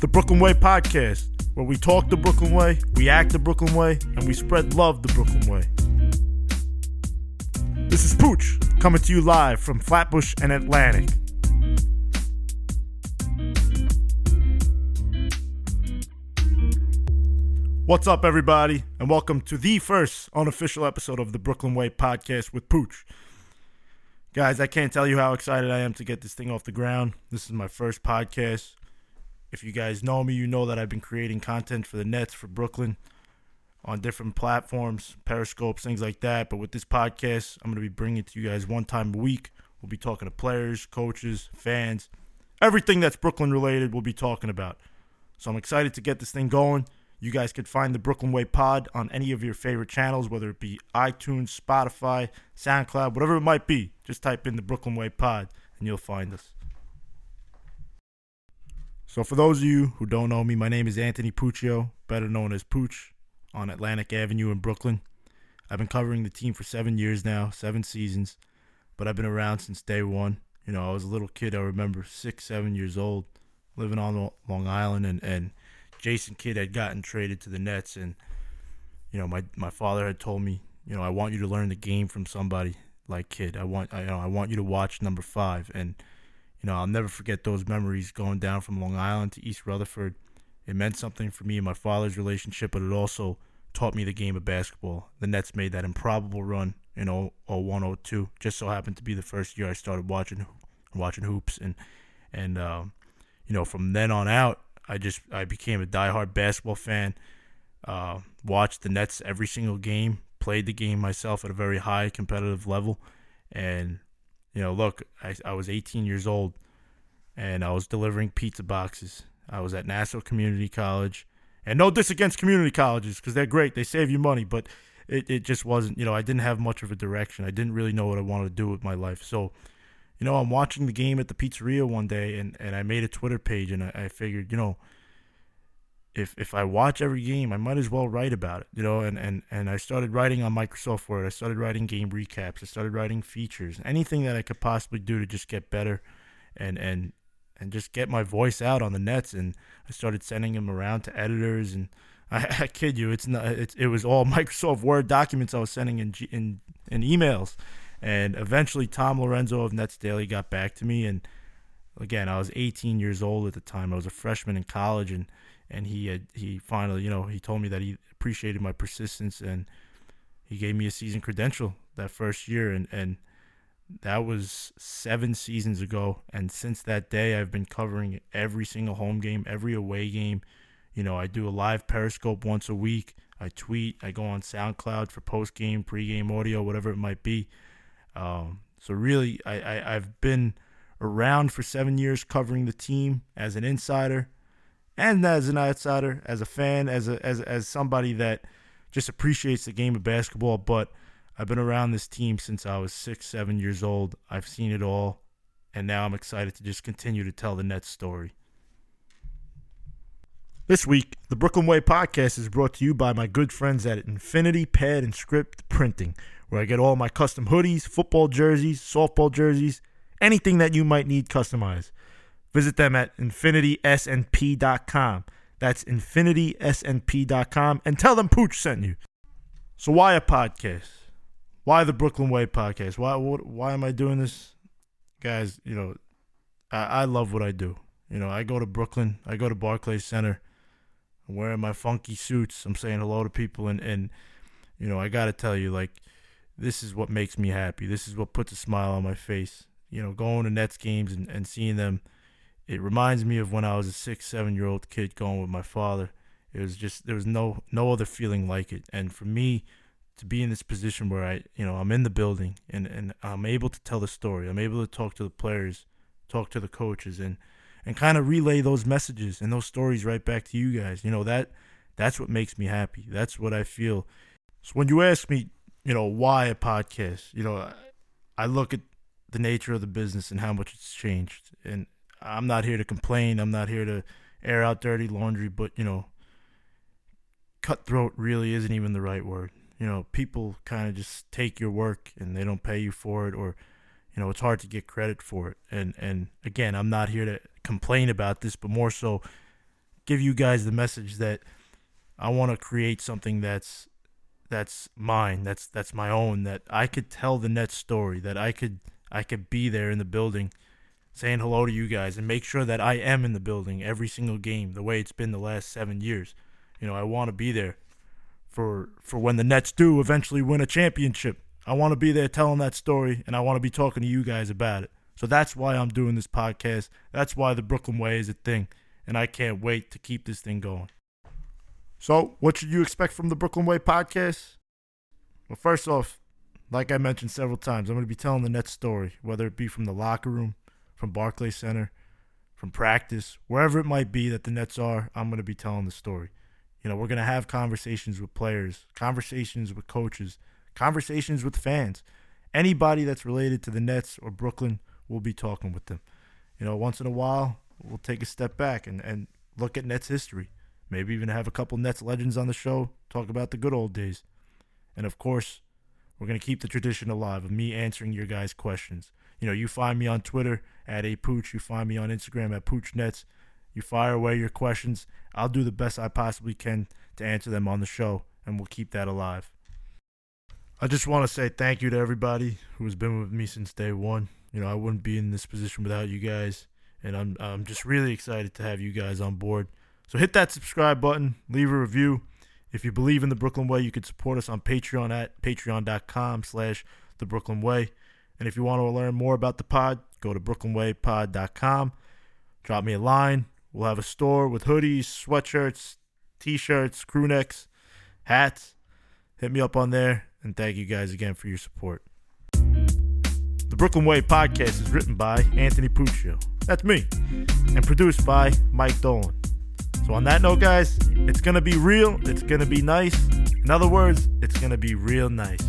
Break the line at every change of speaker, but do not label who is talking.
the Brooklyn Way podcast, where we talk the Brooklyn Way, we act the Brooklyn Way, and we spread love the Brooklyn Way. This is Pooch coming to you live from Flatbush and Atlantic. What's up, everybody, and welcome to the first unofficial episode of the Brooklyn Way podcast with Pooch. Guys, I can't tell you how excited I am to get this thing off the ground. This is my first podcast. If you guys know me, you know that I've been creating content for the Nets for Brooklyn on different platforms, periscopes, things like that. But with this podcast, I'm going to be bringing it to you guys one time a week. We'll be talking to players, coaches, fans, everything that's Brooklyn related, we'll be talking about. So I'm excited to get this thing going. You guys could find the Brooklyn Way Pod on any of your favorite channels, whether it be iTunes, Spotify, SoundCloud, whatever it might be. Just type in the Brooklyn Way Pod and you'll find us. So, for those of you who don't know me, my name is Anthony Puccio, better known as Pooch, on Atlantic Avenue in Brooklyn. I've been covering the team for seven years now, seven seasons, but I've been around since day one. You know, I was a little kid, I remember six, seven years old, living on Long Island, and, and Jason Kidd had gotten traded to the Nets, and, you know, my, my father had told me, you know, I want you to learn the game from somebody like Kidd. I want, I, you know, I want you to watch number five. And, you know, I'll never forget those memories going down from Long Island to East Rutherford. It meant something for me and my father's relationship, but it also taught me the game of basketball. The Nets made that improbable run in 01, 02. Just so happened to be the first year I started watching watching hoops, and and um, you know from then on out, I just I became a diehard basketball fan. Uh, watched the Nets every single game, played the game myself at a very high competitive level, and you know, look, I, I was 18 years old and I was delivering pizza boxes. I was at Nassau Community College. And no diss against community colleges because they're great. They save you money, but it, it just wasn't, you know, I didn't have much of a direction. I didn't really know what I wanted to do with my life. So, you know, I'm watching the game at the pizzeria one day and, and I made a Twitter page and I, I figured, you know, if if I watch every game, I might as well write about it, you know. And, and, and I started writing on Microsoft Word. I started writing game recaps. I started writing features. Anything that I could possibly do to just get better, and and and just get my voice out on the nets. And I started sending them around to editors. And I, I kid you, it's not. It's, it was all Microsoft Word documents I was sending in in in emails. And eventually, Tom Lorenzo of Nets Daily got back to me. And again, I was 18 years old at the time. I was a freshman in college, and and he had he finally you know he told me that he appreciated my persistence and he gave me a season credential that first year. And and that was seven seasons ago. And since that day I've been covering every single home game every away game. You know I do a live periscope once a week. I tweet I go on SoundCloud for post game pre-game audio whatever it might be. Um, so really I, I I've been around for seven years covering the team as an insider and as an outsider, as a fan, as a, as as somebody that just appreciates the game of basketball. But I've been around this team since I was six, seven years old. I've seen it all, and now I'm excited to just continue to tell the Nets story. This week, the Brooklyn Way podcast is brought to you by my good friends at Infinity Pad and Script Printing, where I get all my custom hoodies, football jerseys, softball jerseys, anything that you might need customized. Visit them at infinitysnp.com. That's infinitysnp.com and tell them Pooch sent you. So why a podcast? Why the Brooklyn Way podcast? Why what, why am I doing this? Guys, you know, I, I love what I do. You know, I go to Brooklyn, I go to Barclays Center, I'm wearing my funky suits, I'm saying hello to people and, and you know, I gotta tell you, like, this is what makes me happy. This is what puts a smile on my face. You know, going to Nets games and, and seeing them it reminds me of when I was a six, seven year old kid going with my father. It was just there was no no other feeling like it. And for me to be in this position where I you know I'm in the building and and I'm able to tell the story. I'm able to talk to the players, talk to the coaches, and and kind of relay those messages and those stories right back to you guys. You know that that's what makes me happy. That's what I feel. So when you ask me, you know, why a podcast, you know, I look at the nature of the business and how much it's changed, and I'm not here to complain. I'm not here to air out dirty laundry, but you know, cutthroat really isn't even the right word. You know, people kind of just take your work and they don't pay you for it, or you know, it's hard to get credit for it. And and again, I'm not here to complain about this, but more so give you guys the message that I want to create something that's that's mine, that's that's my own, that I could tell the Nets story, that I could I could be there in the building saying hello to you guys and make sure that I am in the building every single game the way it's been the last 7 years. You know, I want to be there for for when the Nets do eventually win a championship. I want to be there telling that story and I want to be talking to you guys about it. So that's why I'm doing this podcast. That's why the Brooklyn Way is a thing and I can't wait to keep this thing going. So, what should you expect from the Brooklyn Way podcast? Well, first off, like I mentioned several times, I'm going to be telling the Nets story, whether it be from the locker room, from Barclays Center, from practice, wherever it might be that the Nets are, I'm going to be telling the story. You know, we're going to have conversations with players, conversations with coaches, conversations with fans. Anybody that's related to the Nets or Brooklyn, we'll be talking with them. You know, once in a while, we'll take a step back and, and look at Nets history Maybe even have a couple Nets legends on the show, talk about the good old days. And of course, we're going to keep the tradition alive of me answering your guys' questions. You know, you find me on Twitter at a pooch. You find me on Instagram at poochnets. You fire away your questions. I'll do the best I possibly can to answer them on the show, and we'll keep that alive. I just want to say thank you to everybody who has been with me since day one. You know, I wouldn't be in this position without you guys, and I'm I'm just really excited to have you guys on board. So hit that subscribe button, leave a review. If you believe in the Brooklyn Way, you can support us on Patreon at patreon.com slash the Brooklyn Way. And if you want to learn more about the pod, go to brooklynwaypod.com. Drop me a line. We'll have a store with hoodies, sweatshirts, t-shirts, crew necks, hats. Hit me up on there. And thank you guys again for your support. The Brooklyn Way podcast is written by Anthony Puccio. That's me. And produced by Mike Dolan. So, on that note, guys, it's going to be real. It's going to be nice. In other words, it's going to be real nice.